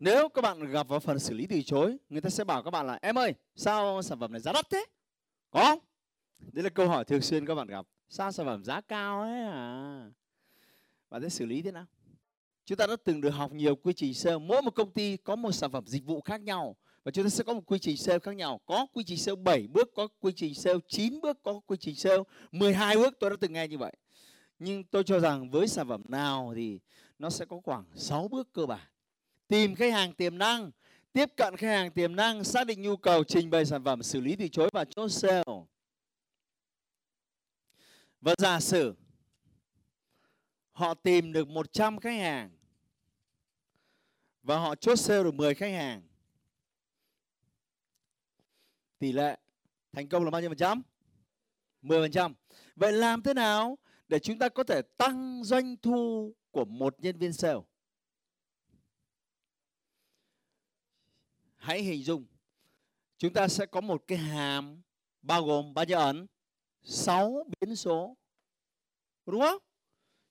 Nếu các bạn gặp vào phần xử lý từ chối, người ta sẽ bảo các bạn là em ơi, sao sản phẩm này giá đắt thế? Có không? đây là câu hỏi thường xuyên các bạn gặp. Sao sản phẩm giá cao ấy à? Bạn sẽ xử lý thế nào? Chúng ta đã từng được học nhiều quy trình sale. Mỗi một công ty có một sản phẩm dịch vụ khác nhau. Và chúng ta sẽ có một quy trình sale khác nhau. Có quy trình sale 7 bước, có quy trình sale 9 bước, có quy trình sale 12 bước. Tôi đã từng nghe như vậy. Nhưng tôi cho rằng với sản phẩm nào thì nó sẽ có khoảng 6 bước cơ bản tìm khách hàng tiềm năng, tiếp cận khách hàng tiềm năng, xác định nhu cầu, trình bày sản phẩm, xử lý từ chối và chốt sale. Và giả sử họ tìm được 100 khách hàng và họ chốt sale được 10 khách hàng, tỷ lệ thành công là bao nhiêu phần trăm? 10 phần trăm. Vậy làm thế nào để chúng ta có thể tăng doanh thu của một nhân viên sale? Hãy hình dung. Chúng ta sẽ có một cái hàm bao gồm bao nhiêu ẩn? 6 biến số. Đúng không?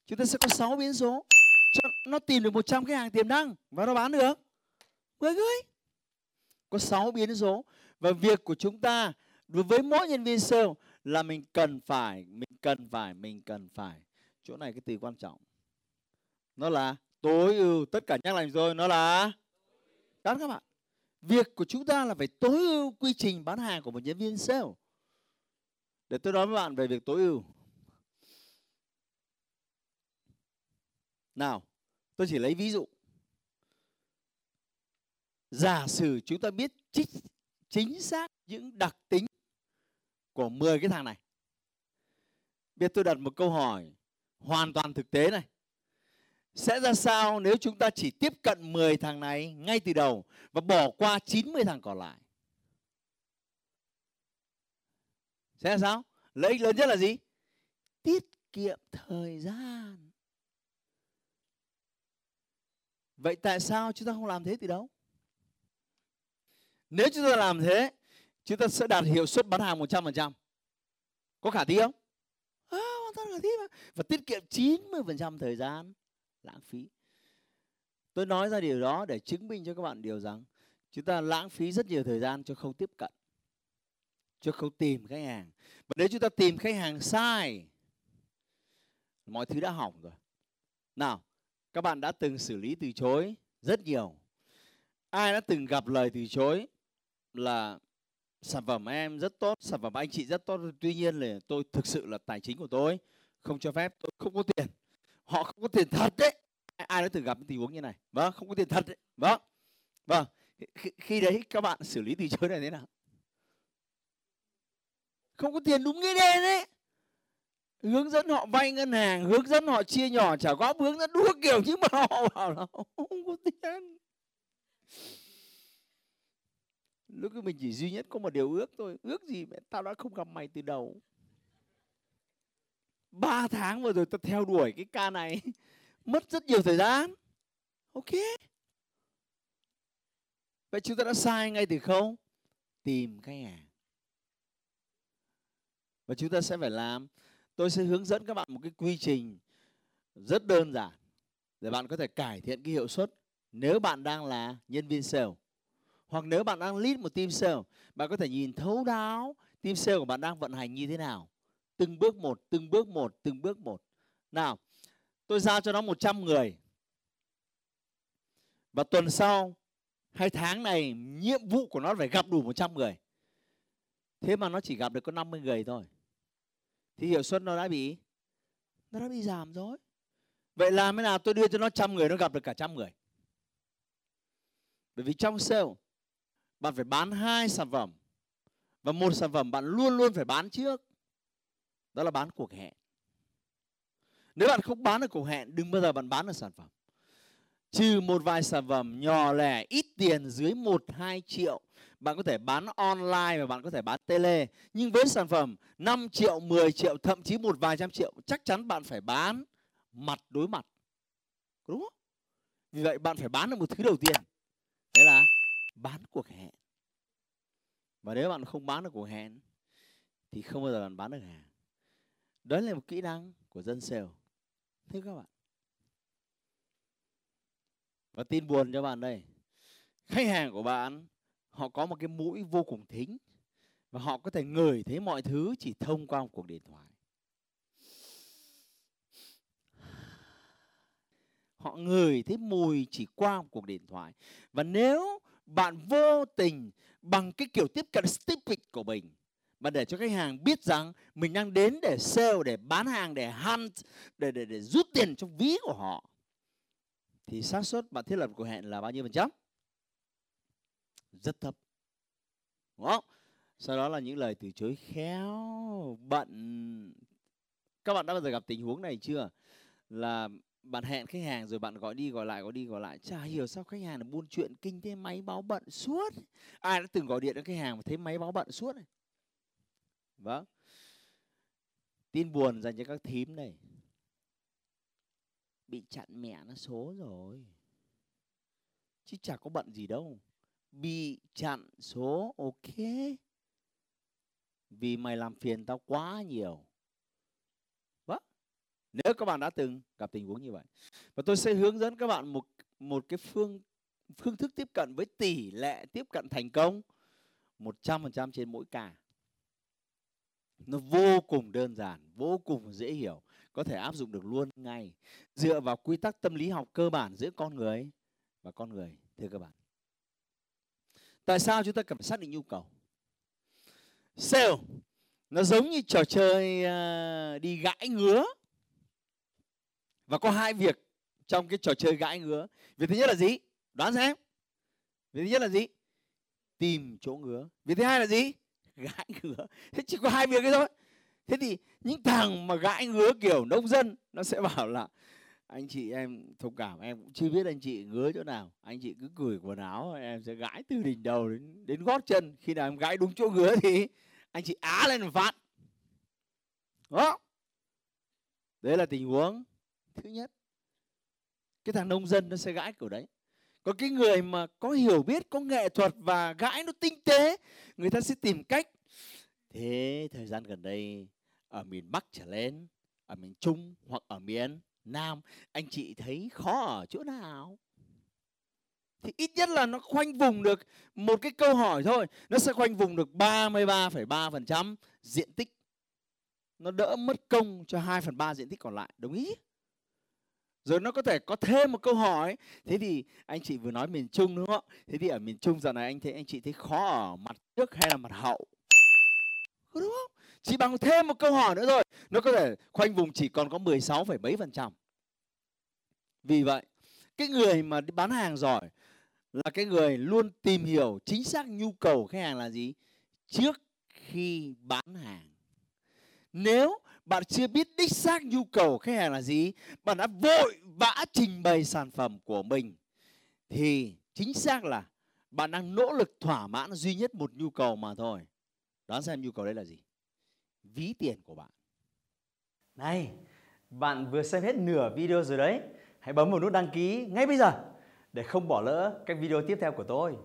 Chúng ta sẽ có 6 biến số. Cho nó tìm được 100 cái hàng tiềm năng và nó bán được. 10 người có 6 biến số. Và việc của chúng ta đối với mỗi nhân viên sale là mình cần phải, mình cần phải, mình cần phải. Chỗ này cái từ quan trọng. Nó là tối ưu tất cả nhắc lại rồi, nó là đó các bạn. Việc của chúng ta là phải tối ưu quy trình bán hàng của một nhân viên sale. Để tôi nói với bạn về việc tối ưu. Nào, tôi chỉ lấy ví dụ. Giả sử chúng ta biết trích chính xác những đặc tính của 10 cái thằng này. Biết tôi đặt một câu hỏi hoàn toàn thực tế này sẽ ra sao nếu chúng ta chỉ tiếp cận 10 thằng này ngay từ đầu và bỏ qua 90 thằng còn lại? Sẽ ra sao? Lợi ích lớn nhất là gì? Tiết kiệm thời gian. Vậy tại sao chúng ta không làm thế từ đâu? Nếu chúng ta làm thế, chúng ta sẽ đạt hiệu suất bán hàng 100%. Có khả thi không? À, hoàn toàn khả thi mà. Và tiết kiệm 90% thời gian lãng phí. Tôi nói ra điều đó để chứng minh cho các bạn điều rằng chúng ta lãng phí rất nhiều thời gian cho không tiếp cận, cho không tìm khách hàng. Và nếu chúng ta tìm khách hàng sai, mọi thứ đã hỏng rồi. Nào, các bạn đã từng xử lý từ chối rất nhiều. Ai đã từng gặp lời từ chối là sản phẩm em rất tốt, sản phẩm anh chị rất tốt, tuy nhiên là tôi thực sự là tài chính của tôi không cho phép, tôi không có tiền họ không có tiền thật đấy ai đã từng gặp tình huống như này? Vâng không có tiền thật đấy vâng vâng. Khi, khi đấy các bạn xử lý từ chối này thế nào? Không có tiền đúng nghĩa đen đấy hướng dẫn họ vay ngân hàng hướng dẫn họ chia nhỏ trả góp hướng dẫn đủ kiểu nhưng mà họ bảo là không có tiền. Lúc mình chỉ duy nhất có một điều ước thôi. Ước gì mẹ tao đã không gặp mày từ đầu ba tháng vừa rồi ta theo đuổi cái ca này. Mất rất nhiều thời gian. Ok. Vậy chúng ta đã sai ngay từ khâu. Tìm khách hàng và chúng ta sẽ phải làm. Tôi sẽ hướng dẫn các bạn một cái quy trình rất đơn giản để bạn có thể cải thiện cái hiệu suất. Nếu bạn đang là nhân viên sale, hoặc nếu bạn đang lead một team sale, bạn có thể nhìn thấu đáo team sale của bạn đang vận hành như thế nào từng bước một, từng bước một, từng bước một. Nào, tôi giao cho nó 100 người. Và tuần sau hay tháng này, nhiệm vụ của nó phải gặp đủ 100 người. Thế mà nó chỉ gặp được có 50 người thôi. Thì hiệu suất nó đã bị, nó đã bị giảm rồi. Vậy làm thế nào tôi đưa cho nó trăm người, nó gặp được cả trăm người? Bởi vì trong sale, bạn phải bán hai sản phẩm và một sản phẩm bạn luôn luôn phải bán trước đó là bán cuộc hẹn. Nếu bạn không bán được cuộc hẹn, đừng bao giờ bạn bán được sản phẩm. Trừ một vài sản phẩm nhỏ lẻ, ít tiền dưới 1 2 triệu, bạn có thể bán online và bạn có thể bán tele. Nhưng với sản phẩm 5 triệu 10 triệu, thậm chí một vài trăm triệu, chắc chắn bạn phải bán mặt đối mặt. Đúng không? Vì vậy bạn phải bán được một thứ đầu tiên. Đấy là bán cuộc hẹn. Và nếu bạn không bán được cuộc hẹn, thì không bao giờ bạn bán được hàng đó là một kỹ năng của dân sale thưa các bạn. Và tin buồn cho bạn đây. Khách hàng của bạn, họ có một cái mũi vô cùng thính và họ có thể ngửi thấy mọi thứ chỉ thông qua một cuộc điện thoại. Họ ngửi thấy mùi chỉ qua một cuộc điện thoại. Và nếu bạn vô tình bằng cái kiểu tiếp cận stupid của mình mà để cho khách hàng biết rằng mình đang đến để sale, để bán hàng, để hunt, để để để rút tiền trong ví của họ. Thì xác suất bạn thiết lập cuộc hẹn là bao nhiêu phần trăm? Rất thấp. Đúng không? Sau đó là những lời từ chối khéo, bận. Các bạn đã bao giờ gặp tình huống này chưa? Là bạn hẹn khách hàng rồi bạn gọi đi, gọi lại, gọi đi, gọi lại. Chả hiểu sao khách hàng là buôn chuyện kinh thế, máy báo bận suốt. Ai đã từng gọi điện đến khách hàng mà thấy máy báo bận suốt này? Vâng. Tin buồn dành cho các thím này. Bị chặn mẹ nó số rồi. Chứ chả có bận gì đâu. Bị chặn số, ok. Vì mày làm phiền tao quá nhiều. Vâng. Nếu các bạn đã từng gặp tình huống như vậy. Và tôi sẽ hướng dẫn các bạn một một cái phương phương thức tiếp cận với tỷ lệ tiếp cận thành công 100% trên mỗi cả nó vô cùng đơn giản, vô cùng dễ hiểu, có thể áp dụng được luôn ngay dựa vào quy tắc tâm lý học cơ bản giữa con người và con người, thưa các bạn. Tại sao chúng ta cần phải xác định nhu cầu? Sale, nó giống như trò chơi à, đi gãi ngứa. Và có hai việc trong cái trò chơi gãi ngứa. Việc thứ nhất là gì? Đoán xem. Việc thứ nhất là gì? Tìm chỗ ngứa. Việc thứ hai là gì? Gãi ngứa. Thế chỉ có hai việc ấy thôi. Thế thì những thằng mà gãi ngứa kiểu nông dân, nó sẽ bảo là, anh chị em thông cảm, em cũng chưa biết anh chị ngứa chỗ nào. Anh chị cứ gửi quần áo, em sẽ gãi từ đỉnh đầu đến đến gót chân. Khi nào em gãi đúng chỗ ngứa thì anh chị á lên một phát. Đó. Đấy là tình huống thứ nhất. Cái thằng nông dân nó sẽ gãi kiểu đấy có cái người mà có hiểu biết có nghệ thuật và gãi nó tinh tế người ta sẽ tìm cách. Thế thời gian gần đây ở miền bắc trở lên ở miền trung hoặc ở miền nam anh chị thấy khó ở chỗ nào? Thì ít nhất là nó khoanh vùng được một cái câu hỏi thôi. Nó sẽ khoanh vùng được 33,3% diện tích. Nó đỡ mất công cho 2 phần 3 diện tích còn lại đồng ý? Rồi nó có thể có thêm một câu hỏi. Thế thì anh chị vừa nói miền trung đúng không thế thì ở miền trung giờ này anh thấy anh chị thấy khó ở mặt trước hay là mặt hậu? Đúng không? Chỉ bằng thêm một câu hỏi nữa rồi nó có thể khoanh vùng chỉ còn có 16, mấy phần trăm. Vì vậy cái người mà bán hàng giỏi là cái người luôn tìm hiểu chính xác nhu cầu khách hàng là gì trước khi bán hàng. Nếu bạn chưa biết đích xác nhu cầu khách hàng là gì bạn đã vội vã trình bày sản phẩm của mình. Thì chính xác là bạn đang nỗ lực thỏa mãn duy nhất một nhu cầu mà thôi. Đoán xem nhu cầu đấy là gì? Ví tiền của bạn. Này bạn vừa xem hết nửa video rồi đấy. Hãy bấm vào nút đăng ký ngay bây giờ để không bỏ lỡ các video tiếp theo của tôi.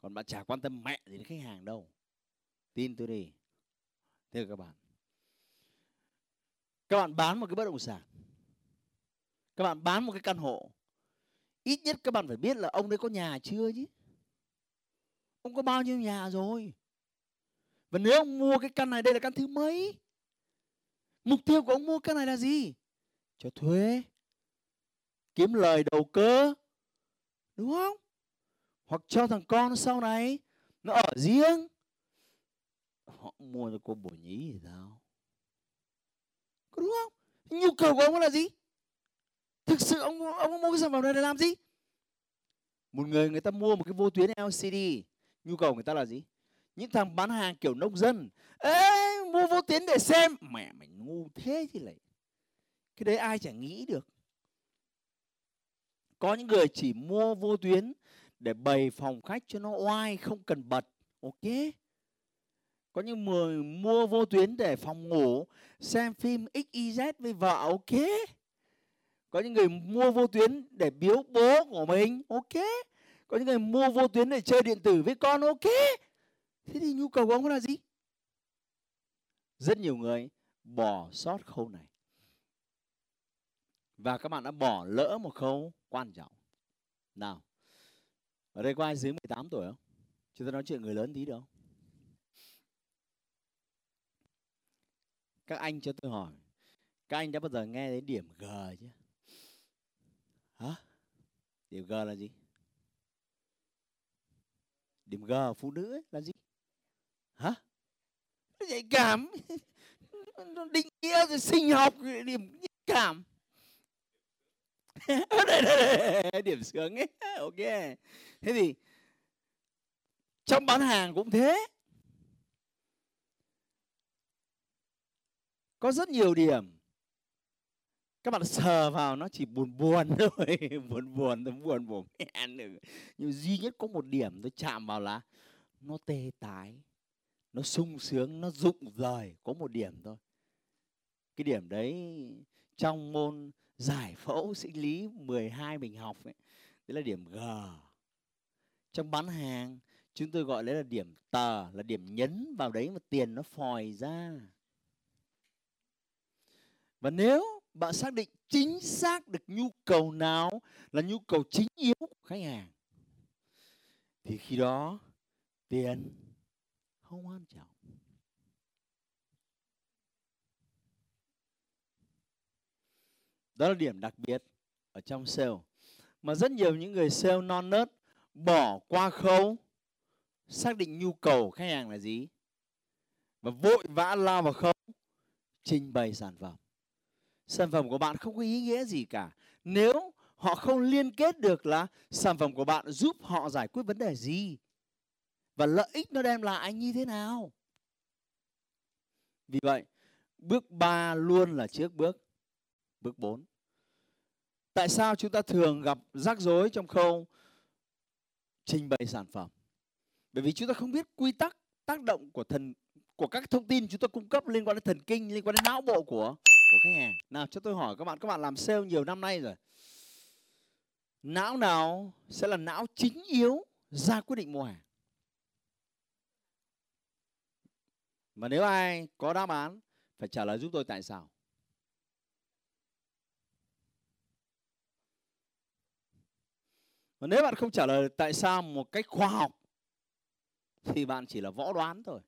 Còn bạn chả quan tâm mẹ gì đến khách hàng đâu. Tin tôi đi. Thưa các bạn các bạn bán một cái bất động sản. Các bạn bán một cái căn hộ. Ít nhất các bạn phải biết là ông đấy có nhà chưa chứ? Ông có bao nhiêu nhà rồi? Và nếu ông mua cái căn này, đây là căn thứ mấy? Mục tiêu của ông mua căn này là gì? Cho thuê. Kiếm lời đầu cơ. Đúng không? Hoặc cho thằng con sau này, nó ở riêng. Họ mua cho cô bổ nhí thì sao? Có đúng không? Nhu cầu của ông là gì? Thực sự ông ông mua cái sản phẩm này để làm gì? Một người người ta mua một cái vô tuyến LCD nhu cầu người ta là gì? Những thằng bán hàng kiểu nông dân. Ê, mua vô tuyến để xem. Mẹ mày ngu thế chứ lại. Cái đấy ai chẳng nghĩ được. Có những người chỉ mua vô tuyến để bày phòng khách cho nó oai, không cần bật. Ok có những người mua vô tuyến để phòng ngủ, xem phim xyz với vợ, ok. Có những người mua vô tuyến để biếu bố của mình, ok. Có những người mua vô tuyến để chơi điện tử với con, ok. Thế thì nhu cầu của ông là gì? Rất nhiều người bỏ sót khâu này. Và các bạn đã bỏ lỡ một khâu quan trọng. Nào, ở đây có ai dưới 18 tuổi không? Chúng ta nói chuyện người lớn tí được không? Các anh cho tôi hỏi các anh đã bao giờ nghe đến điểm G chứ? Hả? Điểm G là gì? Điểm G phụ nữ ấy là gì? Hả? Nhạy cảm. Định nghĩa rồi sinh học điểm nhạy cảm. Đây, đây, đây, điểm sướng ấy. Ok. Thế thì trong bán hàng cũng thế. Có rất nhiều điểm. Các bạn sờ vào nó chỉ buồn buồn thôi buồn buồn thôi buồn buồn nhưng duy nhất có một điểm tôi chạm vào là nó tê tái nó sung sướng nó rụng rời có một điểm thôi. Cái điểm đấy trong môn giải phẫu sinh lý 12 mình học ấy, đấy là điểm G. Trong bán hàng chúng tôi gọi đấy là điểm tờ là điểm nhấn vào đấy mà tiền nó phòi ra và nếu bạn xác định chính xác được nhu cầu nào là nhu cầu chính yếu của khách hàng, thì khi đó tiền không quan trọng. Đó là điểm đặc biệt ở trong sale. Mà rất nhiều những người sale non nớt bỏ qua khâu xác định nhu cầu khách hàng là gì và vội vã lao vào khâu trình bày sản phẩm sản phẩm của bạn không có ý nghĩa gì cả. Nếu họ không liên kết được là sản phẩm của bạn giúp họ giải quyết vấn đề gì và lợi ích nó đem lại như thế nào. Vì vậy, bước 3 luôn là trước bước. Bước 4 tại sao chúng ta thường gặp rắc rối trong khâu trình bày sản phẩm? Bởi vì chúng ta không biết quy tắc, tác động của thần, của các thông tin chúng ta cung cấp liên quan đến thần kinh, liên quan đến não bộ của của khách hàng nào, cho tôi hỏi các bạn các bạn làm sale nhiều năm nay rồi não nào sẽ là não chính yếu ra quyết định mua hàng mà nếu ai có đáp án, phải trả lời giúp tôi tại sao Và nếu bạn không trả lời tại sao một cách khoa học, thì bạn chỉ là võ đoán thôi.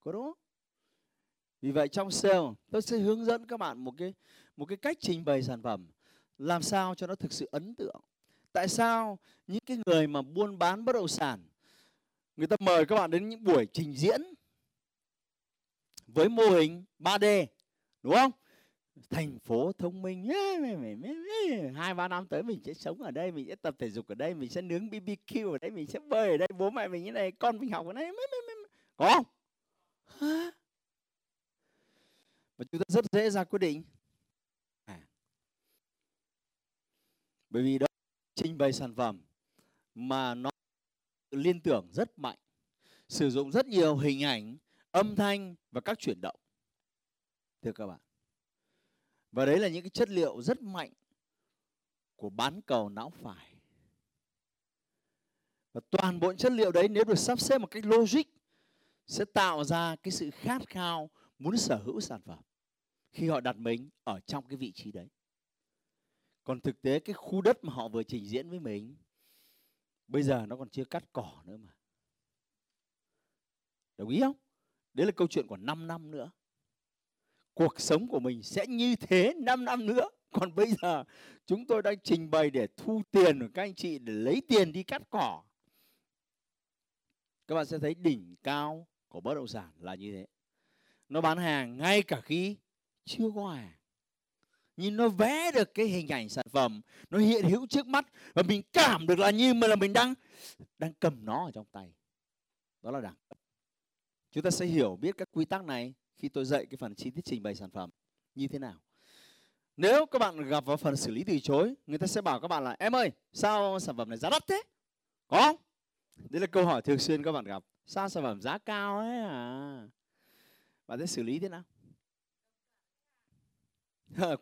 Có đúng không? Vì vậy trong sale, tôi sẽ hướng dẫn các bạn một cái một cái cách trình bày sản phẩm, làm sao cho nó thực sự ấn tượng. Tại sao những cái người mà buôn bán bất động sản, người ta mời các bạn đến những buổi trình diễn với mô hình 3D đúng không? thành phố thông minh hai, ba năm tới mình sẽ sống ở đây, mình sẽ tập thể dục ở đây, mình sẽ nướng bbq ở đây, mình sẽ bơi ở đây, bố mẹ mình như này, con mình học ở đây có không và chúng ta rất dễ ra quyết định. À. bởi vì đó trình bày sản phẩm mà nó liên tưởng rất mạnh sử dụng rất nhiều hình ảnh âm thanh và các chuyển động. Thưa các bạn. Và đấy là những cái chất liệu rất mạnh của bán cầu não phải. Và toàn bộ chất liệu đấy nếu được sắp xếp một cách logic sẽ tạo ra cái sự khát khao muốn sở hữu sản phẩm, khi họ đặt mình ở trong cái vị trí đấy. Còn thực tế cái khu đất mà họ vừa trình diễn với mình, bây giờ nó còn chưa cắt cỏ nữa mà. Đồng ý không? Đấy là câu chuyện của 5 năm nữa. Cuộc sống của mình sẽ như thế 5 năm nữa. Còn bây giờ, chúng tôi đang trình bày để thu tiền của các anh chị để lấy tiền đi cắt cỏ. Các bạn sẽ thấy đỉnh cao của bất động sản là như thế nó bán hàng ngay cả khi chưa có hàng. Nhưng nó vẽ được cái hình ảnh sản phẩm, nó hiện hữu trước mắt và mình cảm được là như mà là mình đang đang cầm nó ở trong tay. Đó là đẳng cấp. Chúng ta sẽ hiểu biết các quy tắc này khi tôi dạy cái phần chi tiết trình bày sản phẩm như thế nào. Nếu các bạn gặp vào phần xử lý từ chối, người ta sẽ bảo các bạn là, em ơi, sao sản phẩm này giá đắt thế? Có không? Đấy là câu hỏi thường xuyên các bạn gặp. Sao sản phẩm giá cao ấy à bạn sẽ xử lý thế nào?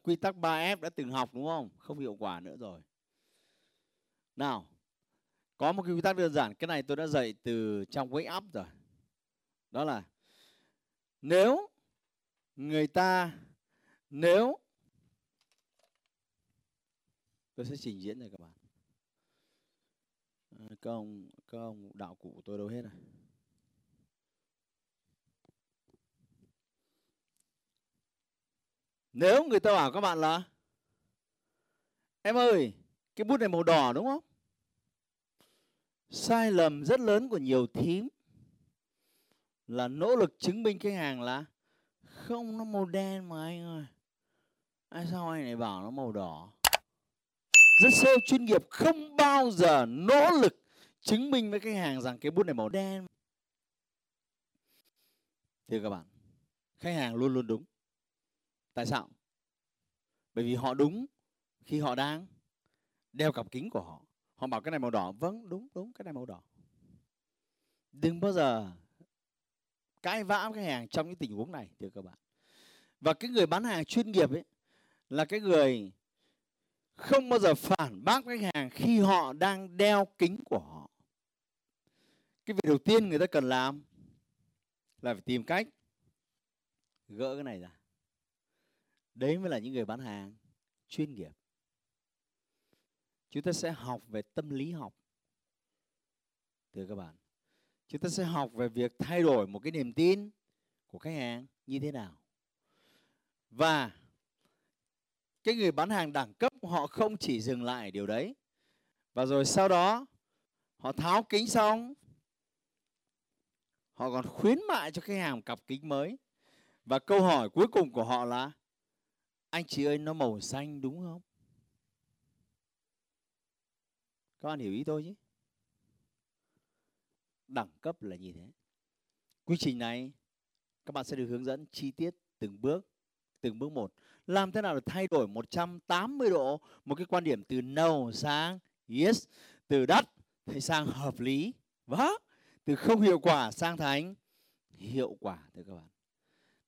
Quy tắc 3F đã từng học đúng không? Không hiệu quả nữa rồi. Nào, có một cái quy tắc đơn giản, cái này tôi đã dạy từ trong wake up rồi. Đó là nếu người ta, nếu tôi sẽ trình diễn này các bạn. Ờ, các ông các ông đạo cụ của tôi đâu hết rồi nếu người ta bảo các bạn là, em ơi, cái bút này màu đỏ đúng không? Sai lầm rất lớn của nhiều thím. Là nỗ lực chứng minh khách hàng là, không, nó màu đen mà anh ơi. Ai sao anh lại bảo nó màu đỏ? Rất sale chuyên nghiệp, không bao giờ nỗ lực chứng minh với khách hàng rằng cái bút này màu đen. Thưa các bạn, khách hàng luôn luôn đúng tại sao? Bởi vì họ đúng khi họ đang đeo cặp kính của họ. Họ bảo cái này màu đỏ. Vâng đúng đúng, cái này màu đỏ. Đừng bao giờ cãi vã với khách hàng trong những tình huống này, thưa các bạn. Và cái người bán hàng chuyên nghiệp ấy là cái người không bao giờ phản bác khách hàng khi họ đang đeo kính của họ. Cái việc đầu tiên người ta cần làm là phải tìm cách gỡ cái này ra đấy mới là những người bán hàng, chuyên nghiệp. Chúng ta sẽ học về tâm lý học. Thưa các bạn, chúng ta sẽ học về việc thay đổi một cái niềm tin của khách hàng như thế nào. Và cái người bán hàng đẳng cấp, họ không chỉ dừng lại điều đấy, và rồi sau đó họ tháo kính xong, họ còn khuyến mại cho khách hàng một cặp kính mới. Và câu hỏi cuối cùng của họ là anh chị ơi, nó màu xanh đúng không? Các bạn hiểu ý tôi chứ đẳng cấp là như thế. Quy trình này, các bạn sẽ được hướng dẫn chi tiết từng bước từng bước một. Làm thế nào để thay đổi 180 độ một cái quan điểm từ no sang yes, từ đắt thì sang hợp lý? Và từ không hiệu quả sang thành hiệu quả, thưa các bạn.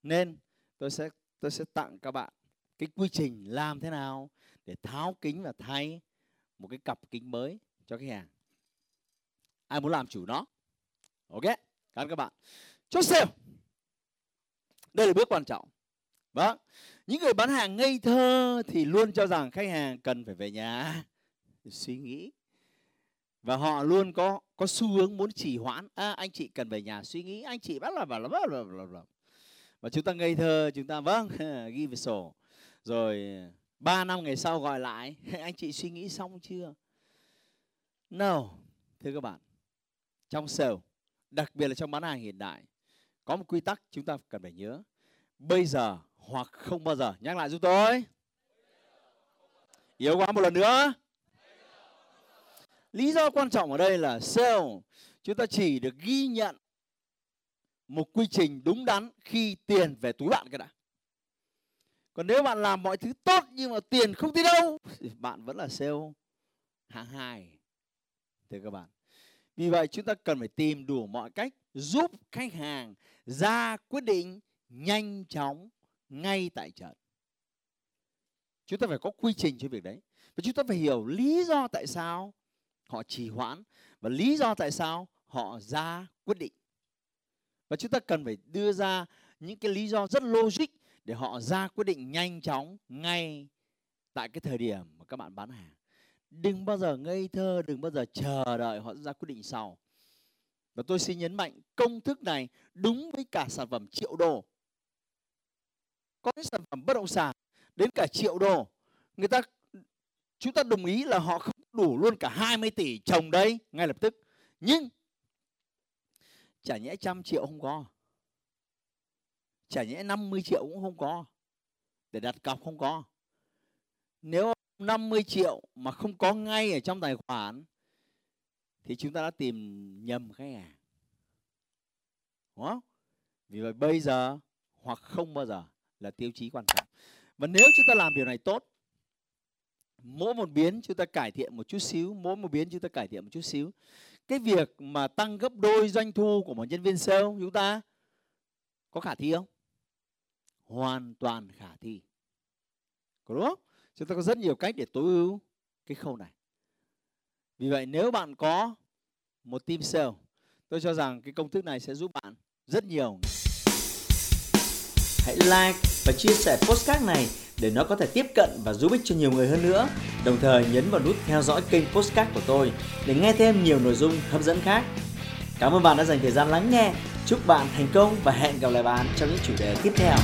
Nên tôi sẽ tôi sẽ tặng các bạn cái quy trình làm thế nào để tháo kính và thay một cái cặp kính mới cho khách hàng. Ai muốn làm chủ nó. Ok cảm ơn các bạn. Chốt sale. Đây là bước quan trọng. Vâng những người bán hàng ngây thơ thì luôn cho rằng khách hàng cần phải về nhà. Suy nghĩ. Và họ luôn có có xu hướng muốn trì hoãn. À, anh chị cần về nhà suy nghĩ. Anh chị bắt là bảo là và chúng ta ngây thơ chúng ta vâng ghi về sổ rồi, ba năm ngày sau gọi lại. Anh chị suy nghĩ xong chưa? No, thưa các bạn. Trong sale đặc biệt là trong bán hàng hiện đại, có một quy tắc chúng ta cần phải nhớ. Bây giờ hoặc không bao giờ. Nhắc lại giúp tôi. Yếu quá một lần nữa. Lý do quan trọng ở đây là sale. Chúng ta chỉ được ghi nhận một quy trình đúng đắn khi tiền về túi bạn cái đã còn nếu bạn làm mọi thứ tốt nhưng mà tiền không đi đâu, thì bạn vẫn là sale hạng hai. Thưa các bạn. Vì vậy chúng ta cần phải tìm đủ mọi cách giúp khách hàng ra quyết định nhanh chóng ngay tại trận chúng ta phải có quy trình cho việc đấy. Và chúng ta phải hiểu lý do tại sao họ trì hoãn và lý do tại sao họ ra quyết định. Và chúng ta cần phải đưa ra những cái lý do rất logic để họ ra quyết định nhanh chóng ngay tại cái thời điểm mà các bạn bán hàng. Đừng bao giờ ngây thơ, đừng bao giờ chờ đợi họ ra quyết định sau. Và tôi xin nhấn mạnh, công thức này đúng với cả sản phẩm triệu đô. Có những sản phẩm bất động sản, đến cả triệu đô, người ta, chúng ta đồng ý là họ không đủ luôn cả 20 tỷ trồng đây ngay lập tức. Nhưng, chả nhẽ trăm triệu không có chả nhẽ 50 triệu cũng không có. Để đặt cọc không có. Nếu 50 triệu mà không có ngay ở trong tài khoản, thì chúng ta đã tìm nhầm khách hàng. Đúng không? Vì vậy bây giờ, hoặc không bao giờ, là tiêu chí quan trọng. Và nếu chúng ta làm điều này tốt, mỗi một biến chúng ta cải thiện một chút xíu, mỗi một biến chúng ta cải thiện một chút xíu, cái việc mà tăng gấp đôi doanh thu của một nhân viên sale chúng ta có khả thi không? Hoàn toàn khả thi có đúng không chúng ta có rất nhiều cách để tối ưu cái khâu này vì vậy, nếu bạn có một team sale, tôi cho rằng cái công thức này sẽ giúp bạn rất nhiều hãy like và chia sẻ postcard này để nó có thể tiếp cận và giúp ích cho nhiều người hơn nữa. Đồng thời, nhấn vào nút theo dõi kênh postcard của tôi để nghe thêm nhiều nội dung hấp dẫn khác. Cảm ơn bạn đã dành thời gian lắng nghe. Chúc bạn thành công và hẹn gặp lại bạn trong những chủ đề tiếp theo.